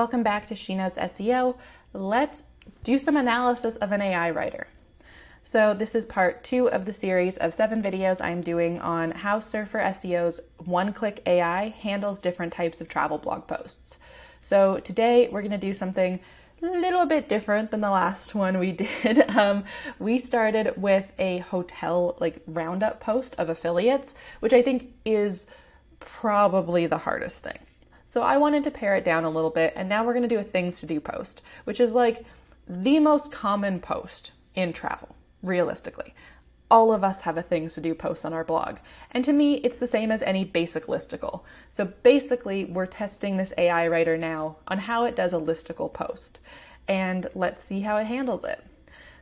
Welcome back to She Knows SEO. Let's do some analysis of an AI writer. So, this is part two of the series of seven videos I'm doing on how Surfer SEO's one click AI handles different types of travel blog posts. So, today we're going to do something a little bit different than the last one we did. Um, we started with a hotel like roundup post of affiliates, which I think is probably the hardest thing. So I wanted to pare it down a little bit, and now we're to do a things to do post, which is like the most common post in travel, realistically. All of us have a things to do post on our blog. And to me, it's the same as any basic listicle. So basically, we're testing this AI writer now on how it does a listicle post. And let's see how it handles it.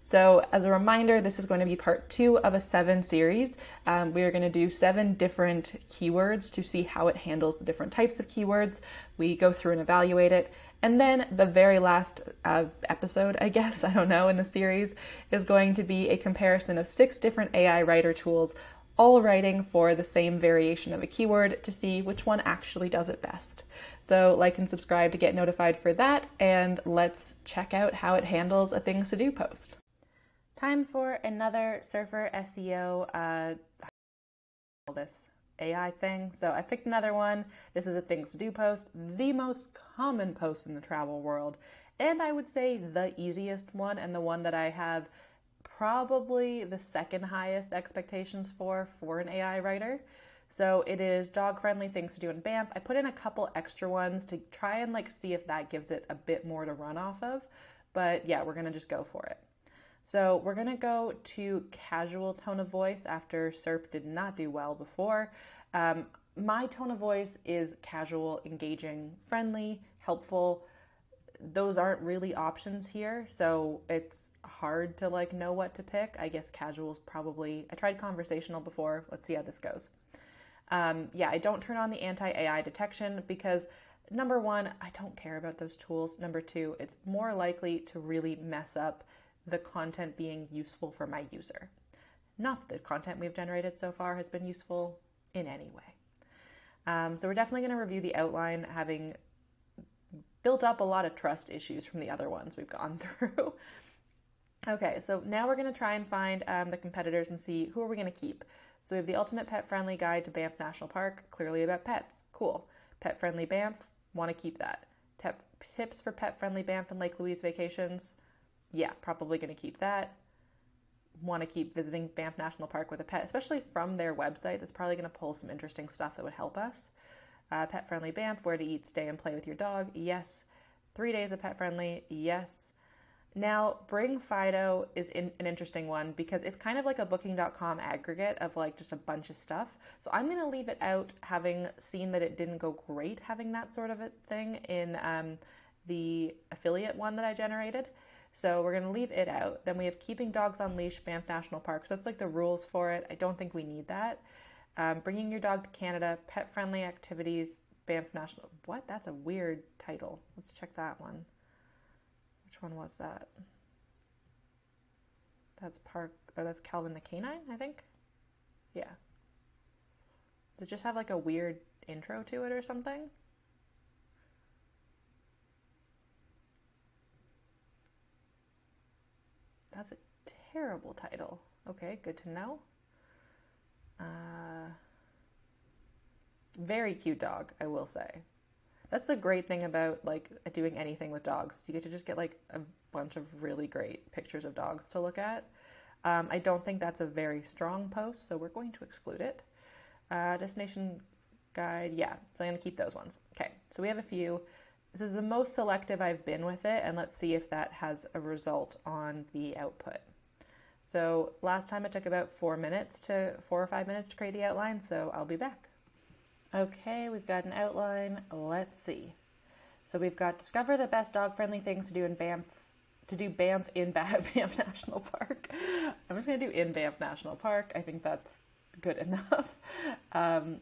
So, as a reminder, this is going to be part two of a seven series. Um, we are going to do seven different keywords to see how it handles the different types of keywords. We go through and evaluate it. And then the very last uh, episode, I guess, I don't know, in the series is going to be a comparison of six different AI writer tools, all writing for the same variation of a keyword to see which one actually does it best. So, like and subscribe to get notified for that, and let's check out how it handles a things to do post. Time for another Surfer SEO, uh, this AI thing. So I picked another one. This is a things to do post, the most common post in the travel world, and I would say the easiest one and the one that I have probably the second highest expectations for for an AI writer. So it is dog friendly things to do in Banff. I put in a couple extra ones to try and like see if that gives it a bit more to run off of. But yeah, we're going to just go for it. So we're to go to casual tone of voice after SERP did not do well before. Um, my tone of voice is casual, engaging, friendly, helpful. Those aren't really options here, so it's hard to like know what to pick. I guess casual is probably. I tried conversational before. Let's see how this goes. Um, yeah, I don't turn on the anti AI detection because number one, I don't care about those tools. Number two, it's more likely to really mess up the content being useful for my user. Not the content we've generated so far has been useful in any way. Um, so we're definitely going to review the outline, having built up a lot of trust issues from the other ones we've gone through. okay, so now we're going to try and find um, the competitors and see who are we going to keep. So we have the ultimate pet friendly guide to Banff National Park, clearly about pets. Cool. Pet friendly Banff, want to keep that. tips for pet friendly Banff and Lake Louise vacations, yeah, probably going to keep that. Want to keep visiting Banff National Park with a pet, especially from their website. That's probably going to pull some interesting stuff that would help us. Uh, pet friendly Banff, where to eat, stay, and play with your dog. Yes. Three days of pet friendly. Yes. Now, Bring Fido is in, an interesting one because it's kind of like a booking.com aggregate of like just a bunch of stuff. So I'm going to leave it out, having seen that it didn't go great having that sort of a thing in um, the affiliate one that I generated. So we're going to leave it out. Then we have keeping dogs on leash, Banff National Parks. That's like the rules for it. I don't think we need that. Um, bringing your dog to Canada, pet friendly activities, Banff National. What? That's a weird title. Let's check that one. Which one was that? That's Park. Oh, that's Calvin the Canine, I think. Yeah. Does it just have like a weird intro to it or something? That's a terrible title. Okay, good to know. Uh, very cute dog, I will say. That's the great thing about like doing anything with dogs. You get to just get like a bunch of really great pictures of dogs to look at. Um, I don't think that's a very strong post, so we're going to exclude it. Uh, destination guide, yeah, so I'm gonna keep those ones. Okay, so we have a few. This is the most selective I've been with it, and let's see if that has a result on the output. So last time it took about four minutes to four or five minutes to create the outline, so I'll be back. Okay, we've got an outline. Let's see. So we've got discover the best dog-friendly things to do in Banff to do Banff in Banff National Park. I'm just gonna do in Banff National Park. I think that's good enough. Um,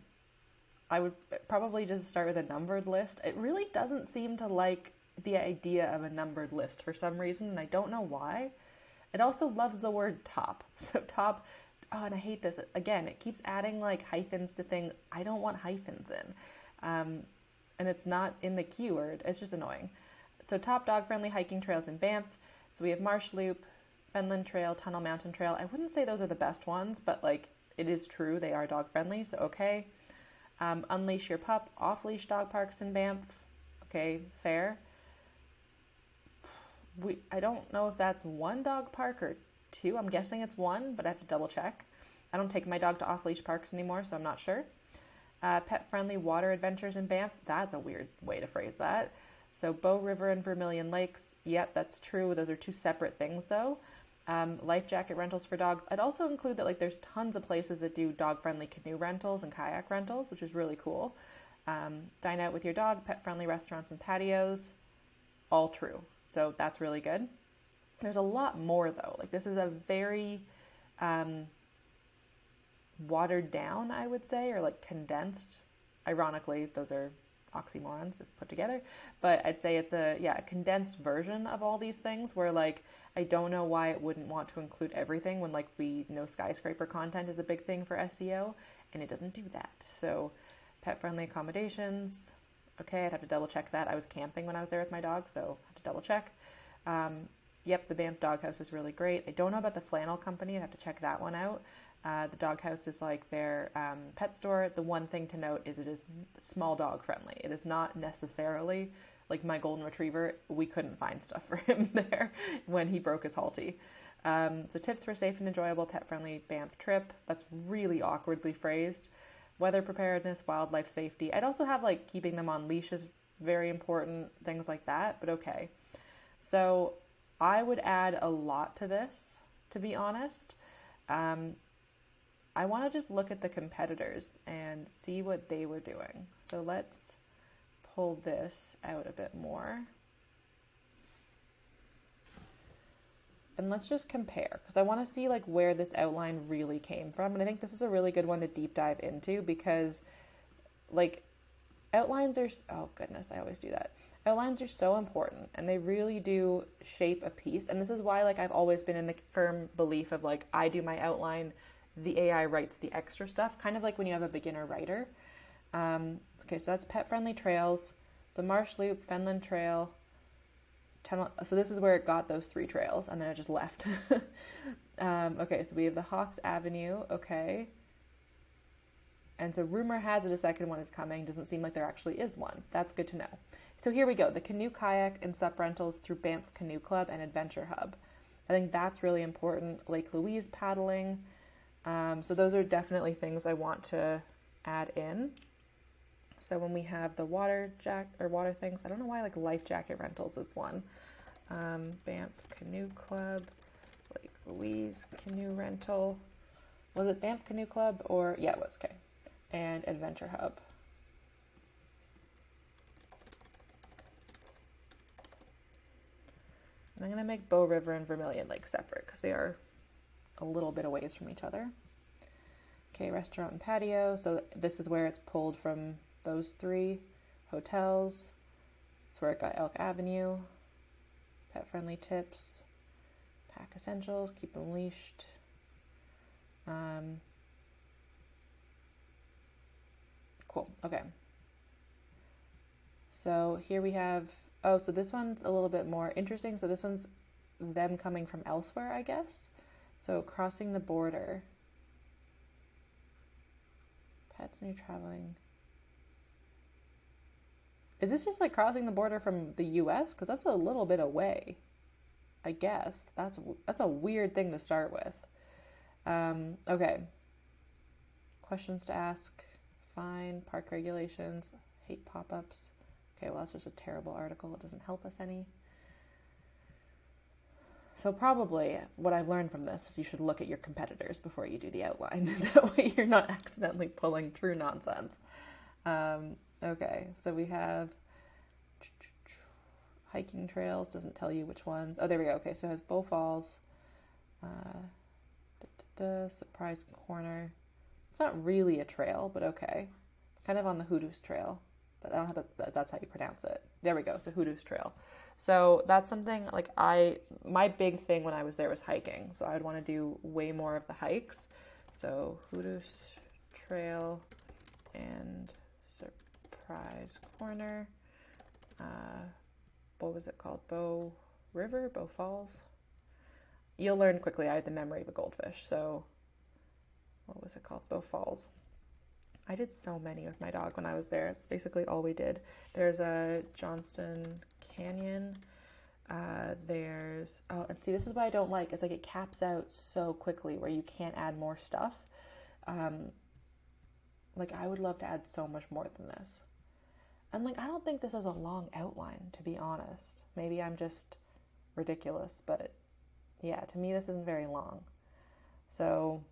I would probably just start with a numbered list. It really doesn't seem to like the idea of a numbered list for some reason, and I don't know why. It also loves the word top. So, top, oh, and I hate this. Again, it keeps adding like hyphens to things I don't want hyphens in. Um, and it's not in the keyword. It's just annoying. So, top dog friendly hiking trails in Banff. So, we have Marsh Loop, Fenland Trail, Tunnel Mountain Trail. I wouldn't say those are the best ones, but like it is true, they are dog friendly, so okay. Um, unleash your pup, off leash dog parks in Banff. Okay, fair. We I don't know if that's one dog park or two. I'm guessing it's one, but I have to double check. I don't take my dog to off leash parks anymore, so I'm not sure. Uh, pet friendly water adventures in Banff. That's a weird way to phrase that. So, Bow River and Vermilion Lakes. Yep, that's true. Those are two separate things, though. Um, life jacket rentals for dogs. I'd also include that like there's tons of places that do dog friendly canoe rentals and kayak rentals, which is really cool. Um, dine out with your dog, pet friendly restaurants and patios. All true. So that's really good. There's a lot more though. Like this is a very um, watered down, I would say, or like condensed. Ironically, those are oxymorons if put together, but I'd say it's a yeah, a condensed version of all these things where like I don't know why it wouldn't want to include everything when like we know skyscraper content is a big thing for SEO and it doesn't do that. So pet friendly accommodations. Okay, I'd have to double check that. I was camping when I was there with my dog, so I have to double check. Um, yep, the Banff Doghouse is really great. I don't know about the flannel company. I'd have to check that one out. Uh, the doghouse is like their um, pet store. The one thing to note is it is small dog friendly. It is not necessarily like my golden retriever. We couldn't find stuff for him there when he broke his Halti. Um, so tips for safe and enjoyable pet friendly Banff trip. That's really awkwardly phrased. Weather preparedness, wildlife safety. I'd also have like keeping them on leashes very important, things like that, but okay. So I would add a lot to this, to be honest. Um, I want to just look at the competitors and see what they were doing. So let's pull this out a bit more. And let's just compare because I want to see like where this outline really came from. And I think this is a really good one to deep dive into because like outlines are oh goodness, I always do that. Outlines are so important and they really do shape a piece. And this is why like I've always been in the firm belief of like I do my outline the AI writes the extra stuff, kind of like when you have a beginner writer. Um, okay, so that's pet friendly trails. So Marsh Loop, Fenland Trail, tunnel. So this is where it got those three trails, and then it just left. um, okay, so we have the Hawks Avenue. Okay. And so rumor has it a second one is coming. Doesn't seem like there actually is one. That's good to know. So here we go. The canoe kayak and sup rentals through Banff Canoe Club and Adventure Hub. I think that's really important. Lake Louise paddling. Um, so those are definitely things I want to add in. So when we have the water jack or water things, I don't know why like life jacket rentals is one. Um, Banff Canoe Club, Lake Louise Canoe Rental. Was it Banff Canoe Club or yeah, it was okay. And Adventure Hub. And I'm gonna make Bow River and Vermilion Lake separate because they are a little bit away from each other. Okay, restaurant and patio. So this is where it's pulled from those three hotels. It's where it got Elk Avenue. Pet friendly tips. Pack essentials. Keep them leashed. Um, cool. Okay. So here we have. Oh, so this one's a little bit more interesting. So this one's them coming from elsewhere, I guess. So crossing the border. Pets new traveling. Is this just like crossing the border from the US cuz that's a little bit away. I guess. That's that's a weird thing to start with. Um, okay. Questions to ask. Fine. Park regulations. Hate pop-ups. Okay, well that's just a terrible article. It doesn't help us any. So, probably what I've learned from this is you should look at your competitors before you do the outline. that way, you're not accidentally pulling true nonsense. Um, okay, so we have hiking trails, doesn't tell you which ones. Oh, there we go. Okay, so it has Bow Falls, uh, Surprise Corner. It's not really a trail, but okay. It's kind of on the Hoodoo's Trail. I don't have that, that's how you pronounce it. There we go. So Hoodoo's Trail. So that's something like I my big thing when I was there was hiking. So I would want to do way more of the hikes. So Hoodoo's Trail and Surprise Corner. Uh, what was it called? Bow River? Bow Falls? You'll learn quickly. I had the memory of a goldfish. So, what was it called? Bow Falls. I did so many with my dog when I was there. It's basically all we did. There's a Johnston Canyon. Uh, there's oh, and see, this is what I don't like is like it caps out so quickly where you can't add more stuff. Um, like I would love to add so much more than this. And like I don't think this is a long outline to be honest. Maybe I'm just ridiculous, but yeah, to me this isn't very long. So,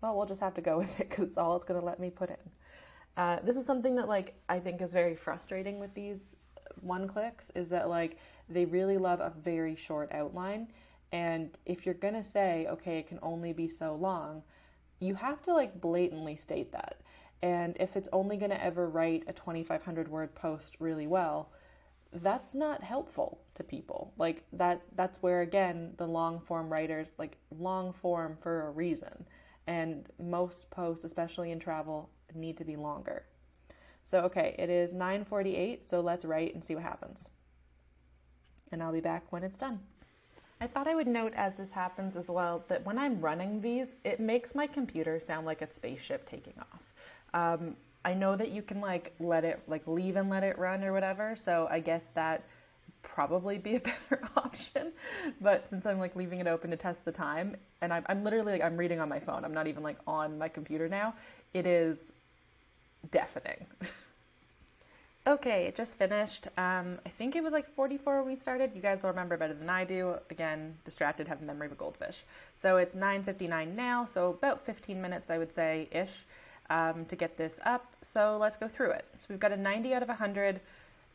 well, we'll just have to go with it because it's all it's going to let me put in. Uh, this is something that like I think is very frustrating with these one clicks is that like they really love a very short outline. And if you're to say okay it can only be so long you have to like blatantly state that. And if it's only to ever write a 2500 word post really well that's not helpful to people. Like that that's where again the long form writers like long form for a reason. And most posts especially in travel need to be longer so okay it is 9:48 so let's write and see what happens and I'll be back when it's done I thought I would note as this happens as well that when I'm running these, it makes my computer sound like a spaceship taking off. Um, I know that you can like let it like leave and let it run or whatever, so I guess that probably be a better option. But since I'm like leaving it open to test the time, and I'm, I'm literally like I'm reading on my phone, I'm not even like on my computer now. It is deafening. Okay, it just finished. Um, I think it was like 44 we started. You guys will remember better than I do. Again, distracted, have the memory of a goldfish. So it's 9.59 now, so about 15 minutes, I would say, ish, um, to get this up. So let's go through it. So we've got a 90 out of 100.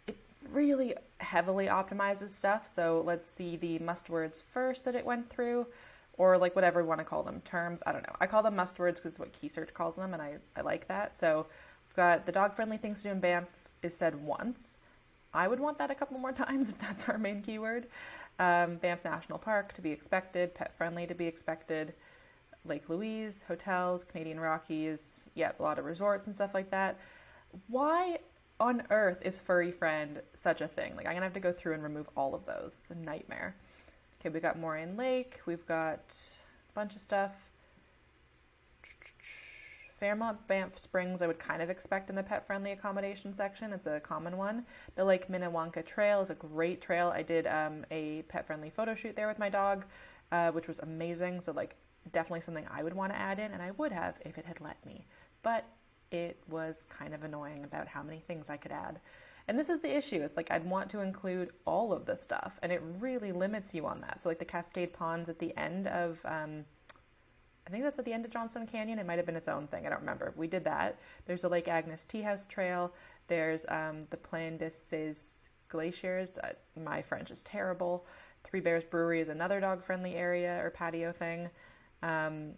It really heavily optimizes stuff. So let's see the must words first that it went through, or like whatever we want to call them, terms. I don't know. I call them must words because what KeySearch calls them, and I, I like that. So we've got the dog friendly things to do in Banff is said once. I would want that a couple more times if that's our main keyword. Um, Banff National Park to be expected, pet friendly to be expected, Lake Louise, hotels, Canadian Rockies, yeah, a lot of resorts and stuff like that. Why on earth is furry friend such a thing? Like, I'm gonna have to go through and remove all of those. It's a nightmare. Okay, we got Moraine Lake, we've got a bunch of stuff. Fairmont Banff Springs, I would kind of expect in the pet friendly accommodation section. It's a common one. The Lake Minnewanka Trail is a great trail. I did um, a pet friendly photo shoot there with my dog, uh, which was amazing. So, like, definitely something I would want to add in, and I would have if it had let me. But it was kind of annoying about how many things I could add. And this is the issue. It's like I'd want to include all of the stuff, and it really limits you on that. So, like the Cascade Ponds at the end of. Um, I think that's at the end of Johnston Canyon. It might have been its own thing. I don't remember. We did that. There's the Lake Agnes Tea House Trail. There's um, the Plan des Glaciers. Uh, my French is terrible. Three Bears Brewery is another dog friendly area or patio thing. Um,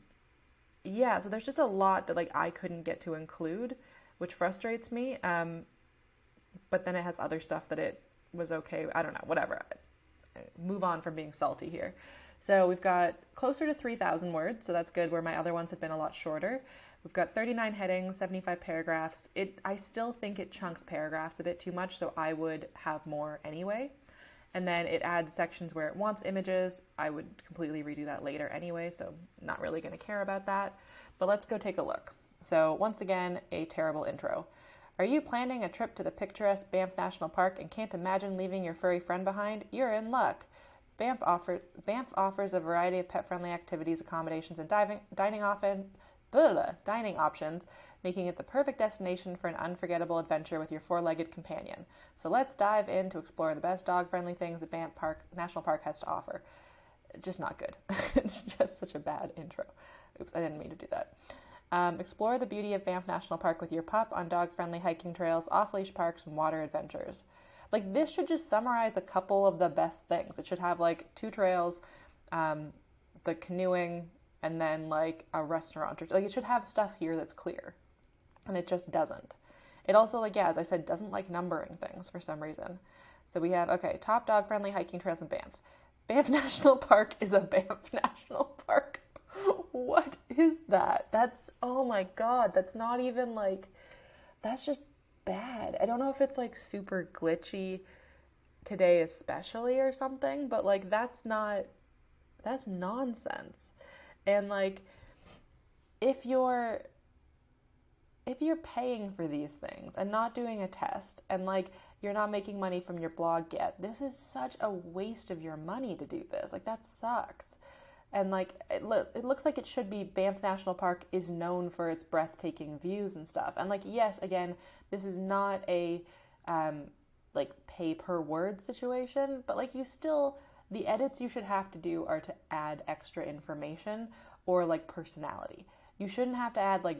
yeah, so there's just a lot that like I couldn't get to include, which frustrates me. Um, but then it has other stuff that it was okay. I don't know. Whatever. Move on from being salty here. So we've got closer to 3,000 words, so that's good, where my other ones have been a lot shorter. We've got 39 headings, 75 paragraphs. It I still think it chunks paragraphs a bit too much, so I would have more anyway. And then it adds sections where it wants images. I would completely redo that later anyway, so not really going to care about that. But let's go take a look. So, once again, a terrible intro. Are you planning a trip to the picturesque Banff National Park and can't imagine leaving your furry friend behind? You're in luck. Banff, offer, Banff offers a variety of pet-friendly activities, accommodations, and diving, dining, often, blah, dining options, making it the perfect destination for an unforgettable adventure with your four-legged companion. So let's dive in to explore the best dog-friendly things that Banff Park, National Park has to offer. Just not good. it's just such a bad intro. Oops, I didn't mean to do that. Um, explore the beauty of Banff National Park with your pup on dog-friendly hiking trails, off-leash parks, and water adventures. Like this should just summarize a couple of the best things. It should have like two trails, um, the canoeing, and then like a restaurant or like it should have stuff here that's clear, and it just doesn't. It also like yeah, as I said, doesn't like numbering things for some reason. So we have okay, top dog friendly hiking trails in Banff. Banff National Park is a Banff National Park. what is that? That's oh my god, that's not even like that's just bad. I don't know if it's like super glitchy today especially or something, but like that's not that's nonsense. And like if you're if you're paying for these things and not doing a test and like you're not making money from your blog yet, this is such a waste of your money to do this. Like that sucks. And like it, lo- it looks like it should be Banff National Park is known for its breathtaking views and stuff. And like yes, again, this is not a um, like pay per word situation, but like you still the edits you should have to do are to add extra information or like personality. You shouldn't have to add like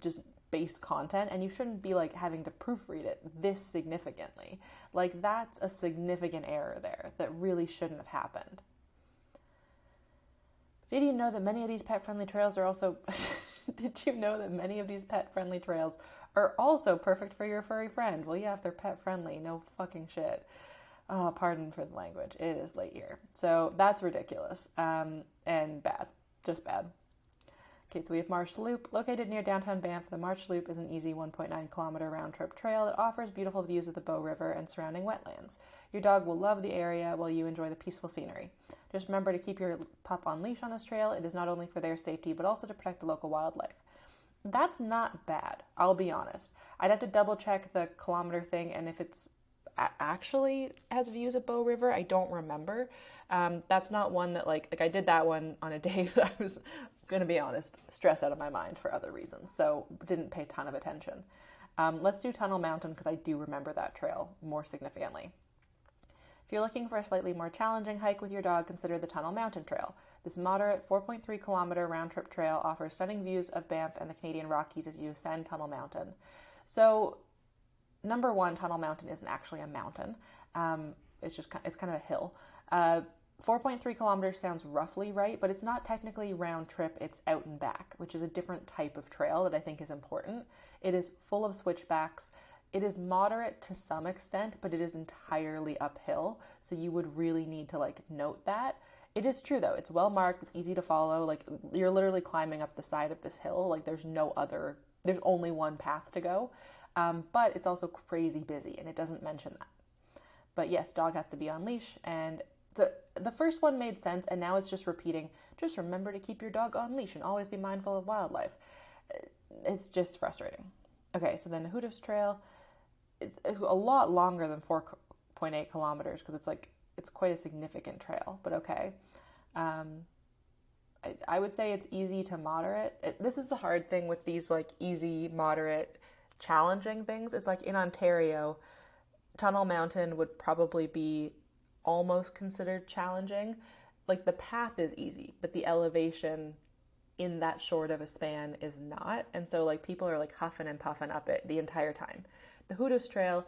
just base content and you shouldn't be like having to proofread it this significantly. Like that's a significant error there that really shouldn't have happened. Did you know that many of these pet friendly trails are also Did you know that many of these pet friendly trails are also perfect for your furry friend? Well, yeah, if they're pet friendly, no fucking shit. Oh, pardon for the language. It is late here. So that's ridiculous um, and bad. Just bad. Okay, so we have Marsh Loop. Located near downtown Banff, the Marsh Loop is an easy 1.9 kilometer round trip trail that offers beautiful views of the Bow River and surrounding wetlands. Your dog will love the area while you enjoy the peaceful scenery. Just remember to keep your pup on leash on this trail. It is not only for their safety, but also to protect the local wildlife. That's not bad, I'll be honest. I'd have to double check the kilometer thing and if it's actually has views of Bow River. I don't remember. Um, that's not one that like like I did that one on a day that I was going to be honest stressed out of my mind for other reasons, so didn't pay a ton of attention. Um, let's do Tunnel Mountain because I do remember that trail more significantly. If you're looking for a slightly more challenging hike with your dog, consider the Tunnel Mountain Trail. This moderate 4.3 kilometer round trip trail offers stunning views of Banff and the Canadian Rockies as you ascend Tunnel Mountain. So, number one, Tunnel Mountain isn't actually a mountain. Um, it's just it's kind of a hill. Uh, 4.3 kilometers sounds roughly right, but it's not technically round trip, it's out and back, which is a different type of trail that I think is important. It is full of switchbacks. It is moderate to some extent, but it is entirely uphill, so you would really need to like note that. It is true though, it's well marked, it's easy to follow. Like you're literally climbing up the side of this hill, like there's no other, there's only one path to go. Um, but it's also crazy busy, and it doesn't mention that. But yes, dog has to be on leash, and the the first one made sense, and now it's just repeating. Just remember to keep your dog on leash and always be mindful of wildlife. It's just frustrating. Okay, so then the Hoodoos Trail, it's, it's a lot longer than 4.8 kilometers because it's like it's quite a significant trail. But okay, um, I, I would say it's easy to moderate. It, this is the hard thing with these like easy, moderate challenging things is like in Ontario, Tunnel Mountain would probably be almost considered challenging. Like the path is easy, but the elevation in that short of a span is not. And so like people are like huffing and puffing up it the entire time. The Hoodoos Trail,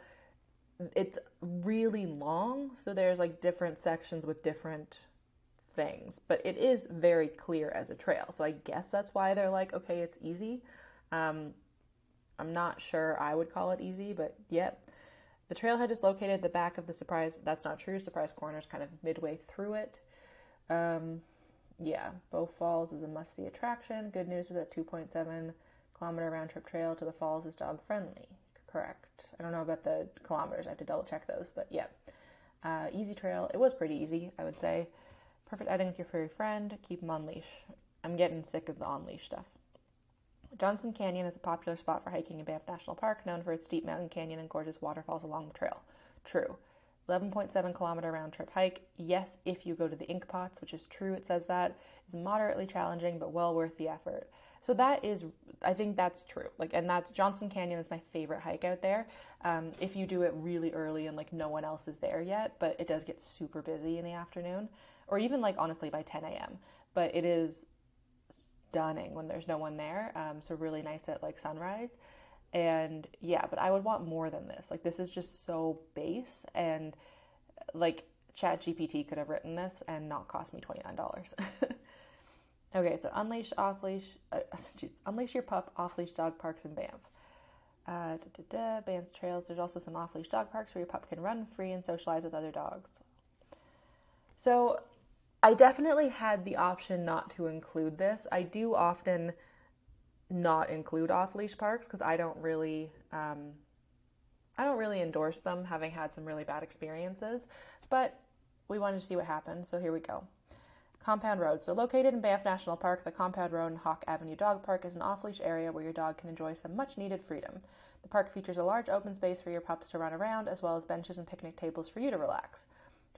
it's really long, so there's like different sections with different things, but it is very clear as a trail. So I guess that's why they're like, okay, it's easy. Um, I'm not sure I would call it easy, but yep. The trailhead is located at the back of the Surprise. That's not true. Surprise Corner is kind of midway through it. Um, yeah, Bow Falls is a must see attraction. Good news is that 2.7 kilometer round trip trail to the falls is dog friendly. Correct. I don't know about the kilometers. I have to double check those, but yeah. Uh, easy trail. It was pretty easy, I would say. Perfect outing with your furry friend. Keep them on leash. I'm getting sick of the on leash stuff. Johnston Canyon is a popular spot for hiking in Banff National Park, known for its steep mountain canyon and gorgeous waterfalls along the trail. True. 11.7 kilometer round trip hike. Yes, if you go to the Inkpots, which is true, it says that is moderately challenging but well worth the effort. So that is, I think that's true. Like, and that's Johnston Canyon is my favorite hike out there. Um, if you do it really early and like no one else is there yet, but it does get super busy in the afternoon, or even like honestly by 10 a.m. But it is stunning when there's no one there. Um, so really nice at like sunrise. And yeah, but I would want more than this. Like this is just so base and like Chat GPT could have written this and not cost me twenty nine dollars. okay, so unleash, off leash, uh, geez, unleash your pup, off leash dog parks in Banff. Uh, da, da, da, Banff's trails. There's also some off leash dog parks where your pup can run free and socialize with other dogs. So I definitely had the option not to include this. I do often not include off leash parks because I don't really um, I don't really endorse them, having had some really bad experiences, but we wanted to see what happened, so here we go. Compound Road. So, located in Banff National Park, the Compound Road and Hawk Avenue Dog Park is an off leash area where your dog can enjoy some much needed freedom. The park features a large open space for your pups to run around, as well as benches and picnic tables for you to relax.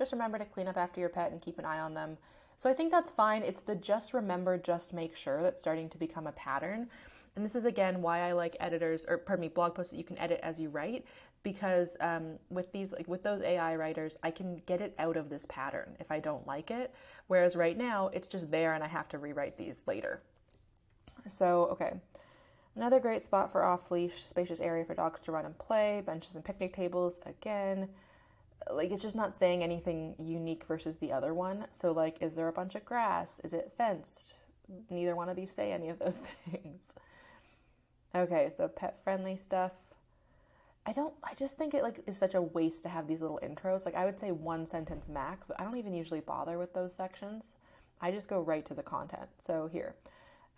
Just remember to clean up after your pet and keep an eye on them. So, I think that's fine. It's the just remember, just make sure that's starting to become a pattern. And this is again why I like editors, or pardon me, blog posts that you can edit as you write, because um, with these, like with those AI writers, I can get it out of this pattern if I don't like it. Whereas right now, it's just there and I have to rewrite these later. So, okay. Another great spot for off leash, spacious area for dogs to run and play, benches and picnic tables. Again, like it's just not saying anything unique versus the other one. So, like, is there a bunch of grass? Is it fenced? Neither one of these say any of those things. Okay, so pet friendly stuff. I don't I just think it like is such a waste to have these little intros. Like I would say one sentence max, but I don't even usually bother with those sections. I just go right to the content. So here.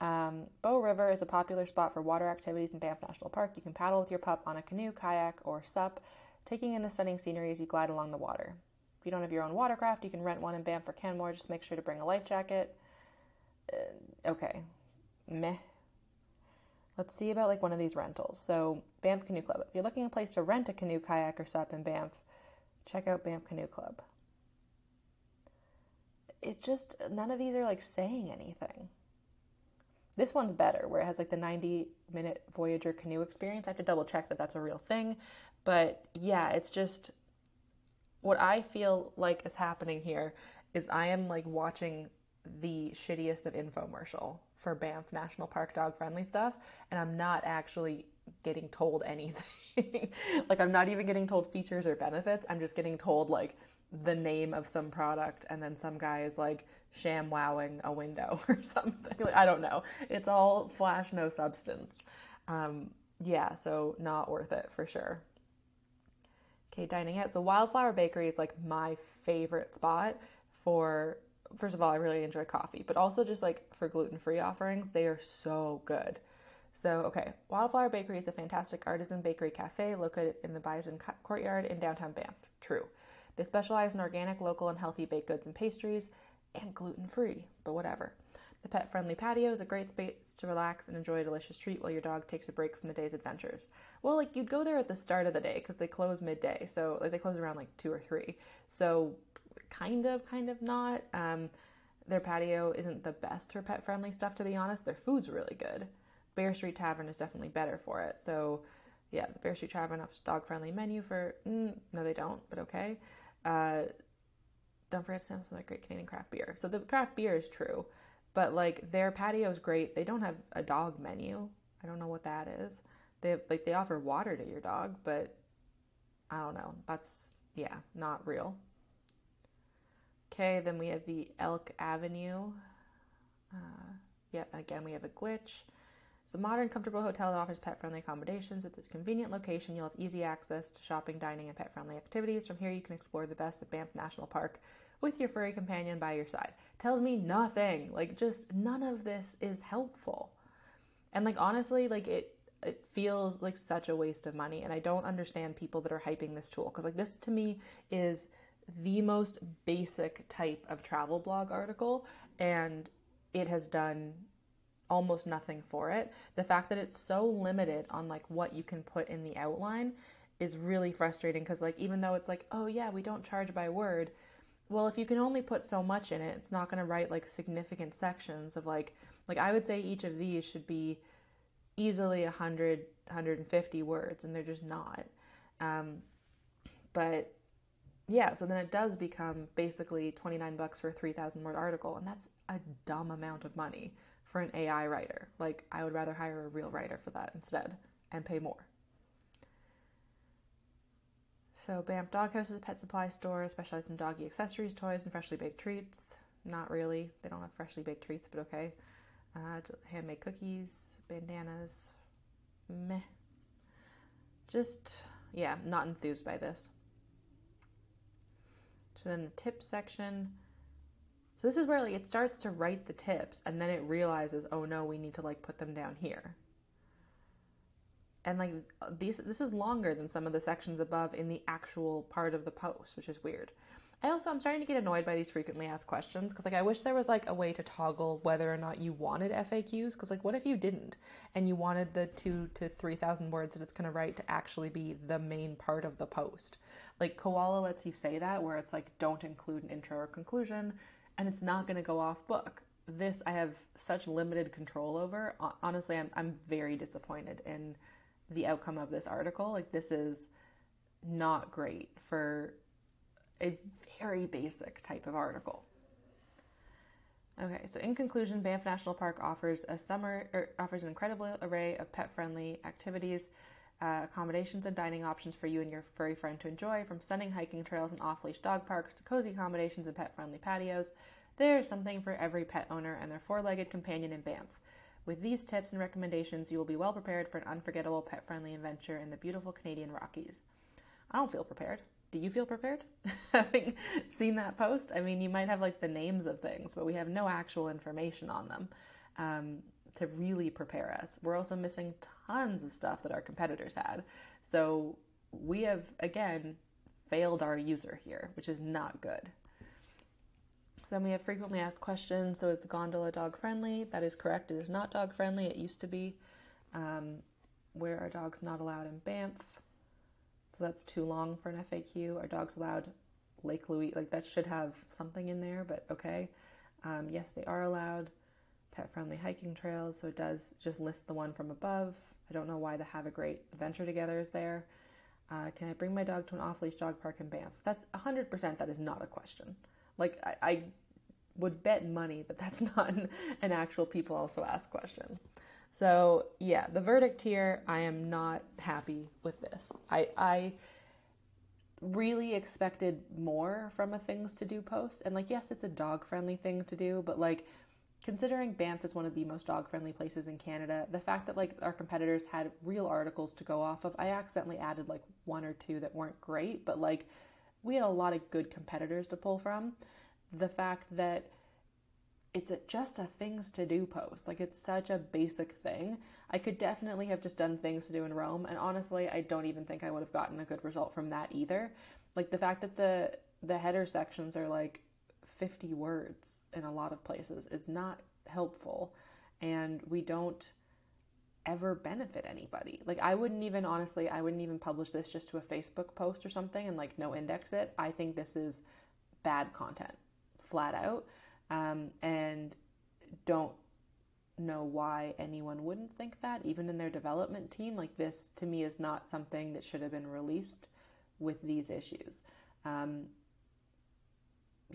Um, Bow River is a popular spot for water activities in Banff National Park. You can paddle with your pup on a canoe, kayak, or sup, taking in the stunning scenery as you glide along the water. If you don't have your own watercraft, you can rent one in Banff or Canmore. Just make sure to bring a life jacket. Uh, okay. Meh. Let's see about like one of these rentals. So, Banff Canoe Club. If you're looking a place to rent a canoe, kayak, or sup in Banff, check out Banff Canoe Club. It's just none of these are like saying anything. This one's better, where it has like the 90 minute Voyager canoe experience. I have to double check that that's a real thing. But yeah, it's just what I feel like is happening here is I am like watching the shittiest of infomercial for Banff National Park dog friendly stuff, and I'm not actually getting told anything. like, I'm not even getting told features or benefits. I'm just getting told, like, the name of some product, and then some guy is like sham wowing a window or something. Like, I don't know. It's all flash, no substance. Um, yeah, so not worth it for sure. Okay, dining out. So, Wildflower Bakery is like my favorite spot for first of all, I really enjoy coffee, but also just like for gluten free offerings, they are so good. So, okay, Wildflower Bakery is a fantastic artisan bakery cafe located in the Bison Courtyard in downtown Banff. True. They specialize in organic, local, and healthy baked goods and pastries, and gluten free, but whatever. The pet friendly patio is a great space to relax and enjoy a delicious treat while your dog takes a break from the day's adventures. Well, like you'd go there at the start of the day because they close midday, so like they close around like two or three. So kind of, kind of not. Um, their patio isn't the best for pet friendly stuff, to be honest. Their food's really good. Bear Street Tavern is definitely better for it. So, yeah, the Bear Street Tavern offers dog friendly menu for. Mm, no, they don't, but okay. Uh, don't forget to send some great Canadian craft beer. So the craft beer is true, but like their patio is great. They don't have a dog menu. I don't know what that is. They have, like they offer water to your dog, but I don't know. That's yeah, not real. Okay, then we have the Elk Avenue. Uh, yep, again, we have a glitch. It's a modern, comfortable hotel that offers pet friendly accommodations. With its convenient location, you'll have easy access to shopping, dining, and pet friendly activities. From here, you can explore the best of Banff National Park with your furry companion by your side. Tells me nothing. Like, just none of this is helpful. And, like, honestly, like, it, it feels like such a waste of money. And I don't understand people that are hyping this tool. Because, like, this to me is the most basic type of travel blog article and it has done almost nothing for it. The fact that it's so limited on like what you can put in the outline is really frustrating because like even though it's like, "Oh yeah, we don't charge by word." Well, if you can only put so much in it, it's not going to write like significant sections of like like I would say each of these should be easily 100 150 words and they're just not. Um, but yeah, so then it does become basically 29 bucks for a 3000 word article and that's a dumb amount of money for an AI writer. Like I would rather hire a real writer for that instead and pay more. So Banff Doghouse is a pet supply store, specializes in doggy accessories, toys, and freshly baked treats. Not really. They don't have freshly baked treats, but okay. Uh, handmade cookies, bandanas. Meh. Just, yeah, not enthused by this. So then the tip section. So this is where like it starts to write the tips and then it realizes, oh no, we need to like put them down here. And like these this is longer than some of the sections above in the actual part of the post which is weird. I also i'm starting to get annoyed by these frequently asked questions because like i wish there was like a way to toggle whether or not you wanted faqs because like what if you didn't? And you wanted the two to three thousand words that it's going to write to actually be the main part of the post. Like Koala lets you say that where it's like don't include an intro or conclusion and it's not going to go off book. This i have such limited control over. Honestly i'm, I'm very disappointed in the outcome of this article. Like, this is not great for a very basic type of article. Okay, so in conclusion, Banff National Park offers a summer er, offers an incredible array of pet-friendly activities, uh, accommodations, and dining options for you and your furry friend to enjoy. From stunning hiking trails and off-leash dog parks to cozy accommodations and pet-friendly patios, there is something for every pet owner and their four-legged companion in Banff. With these tips and recommendations, you will be well prepared for an unforgettable pet friendly adventure in the beautiful Canadian Rockies. I don't feel prepared. Do you feel prepared? Having seen that post, I mean, you might have like the names of things, but we have no actual information on them um, to really prepare us. We're also missing tons of stuff that our competitors had. So we have, again, failed our user here, which is not good. So then we have frequently asked questions. So is the gondola dog friendly? That is correct. It is not dog friendly. It used to be. Um, where are dogs not allowed in Banff? So that's too long for an FAQ. Are dogs allowed Lake Louise? Like that should have something in there, but okay. Um, yes, they are allowed pet friendly hiking trails. So it does just list the one from above. I don't know why the Have a Great Adventure Together is there. Uh, can I bring my dog to an off leash dog park in Banff? That's 100% that is not a question. Like, I, I would bet money that that's not an, actual people also ask question. So, yeah, the verdict here, I am not happy with this. I, I really expected more from a things to do post. And, like, yes, it's a dog friendly thing to do, but, like, considering Banff is one of the most dog friendly places in Canada, the fact that, like, our competitors had real articles to go off of, I accidentally added, like, one or two that weren't great, but, like, we had a lot of good competitors to pull from. The fact that it's a, just a things to do post. Like it's such a basic thing. I could definitely have just done things to do in Rome, and honestly, I don't even think I would have gotten a good result from that either. Like the fact that the the header sections are like 50 words in a lot of places is not helpful, and we don't ever benefit anybody. Like I wouldn't even honestly, I wouldn't even publish this just to a Facebook post or something and like no index it. I think this is bad content, flat out. Um, and don't know why anyone wouldn't think that, even in their development team. Like this, to me, is not something that should have been released with these issues. Um,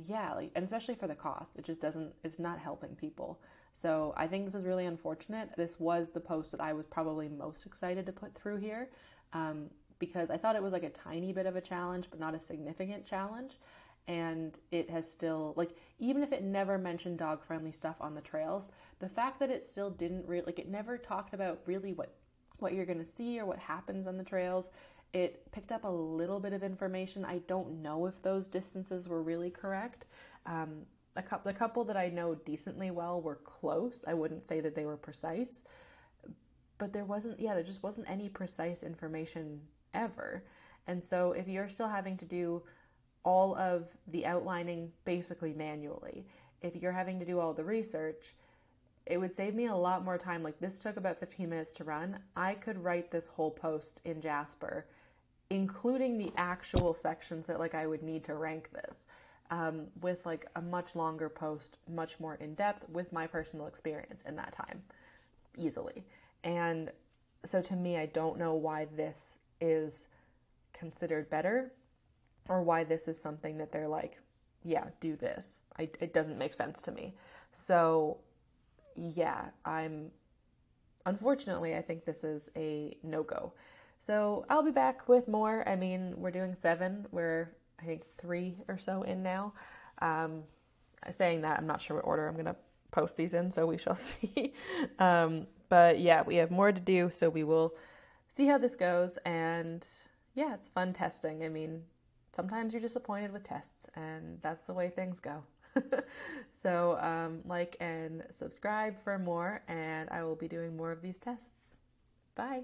yeah, like, and especially for the cost, it just doesn't, it's not helping people. So I think this is really unfortunate. This was the post that I was probably most excited to put through here um, because I thought it was like a tiny bit of a challenge, but not a significant challenge. And it has still, like, even if it never mentioned dog friendly stuff on the trails, the fact that it still didn't really, like, it never talked about really what what you're going to see or what happens on the trails it picked up a little bit of information. I don't know if those distances were really correct. Um, a couple, the couple that I know decently well were close. I wouldn't say that they were precise, but there wasn't. Yeah, there just wasn't any precise information ever. And so, if you're still having to do all of the outlining basically manually, if you're having to do all the research, it would save me a lot more time. Like this took about 15 minutes to run. I could write this whole post in Jasper, including the actual sections that like I would need to rank this. Um, with like a much longer post, much more in depth with my personal experience in that time, easily. And so to me, I don't know why this is considered better or why this is something that they're like, yeah, do this. I, it doesn't make sense to me. So yeah, I'm unfortunately, I think this is a no go. So I'll be back with more. I mean, we're doing seven. We're, I think, three or so in now. Um, saying that, I'm not sure what order I'm going to post these in, so we shall see. um, but yeah, we have more to do, so we will see how this goes. And yeah, it's fun testing. I mean, sometimes you're disappointed with tests, and that's the way things go. so, um, like and subscribe for more, and I will be doing more of these tests. Bye.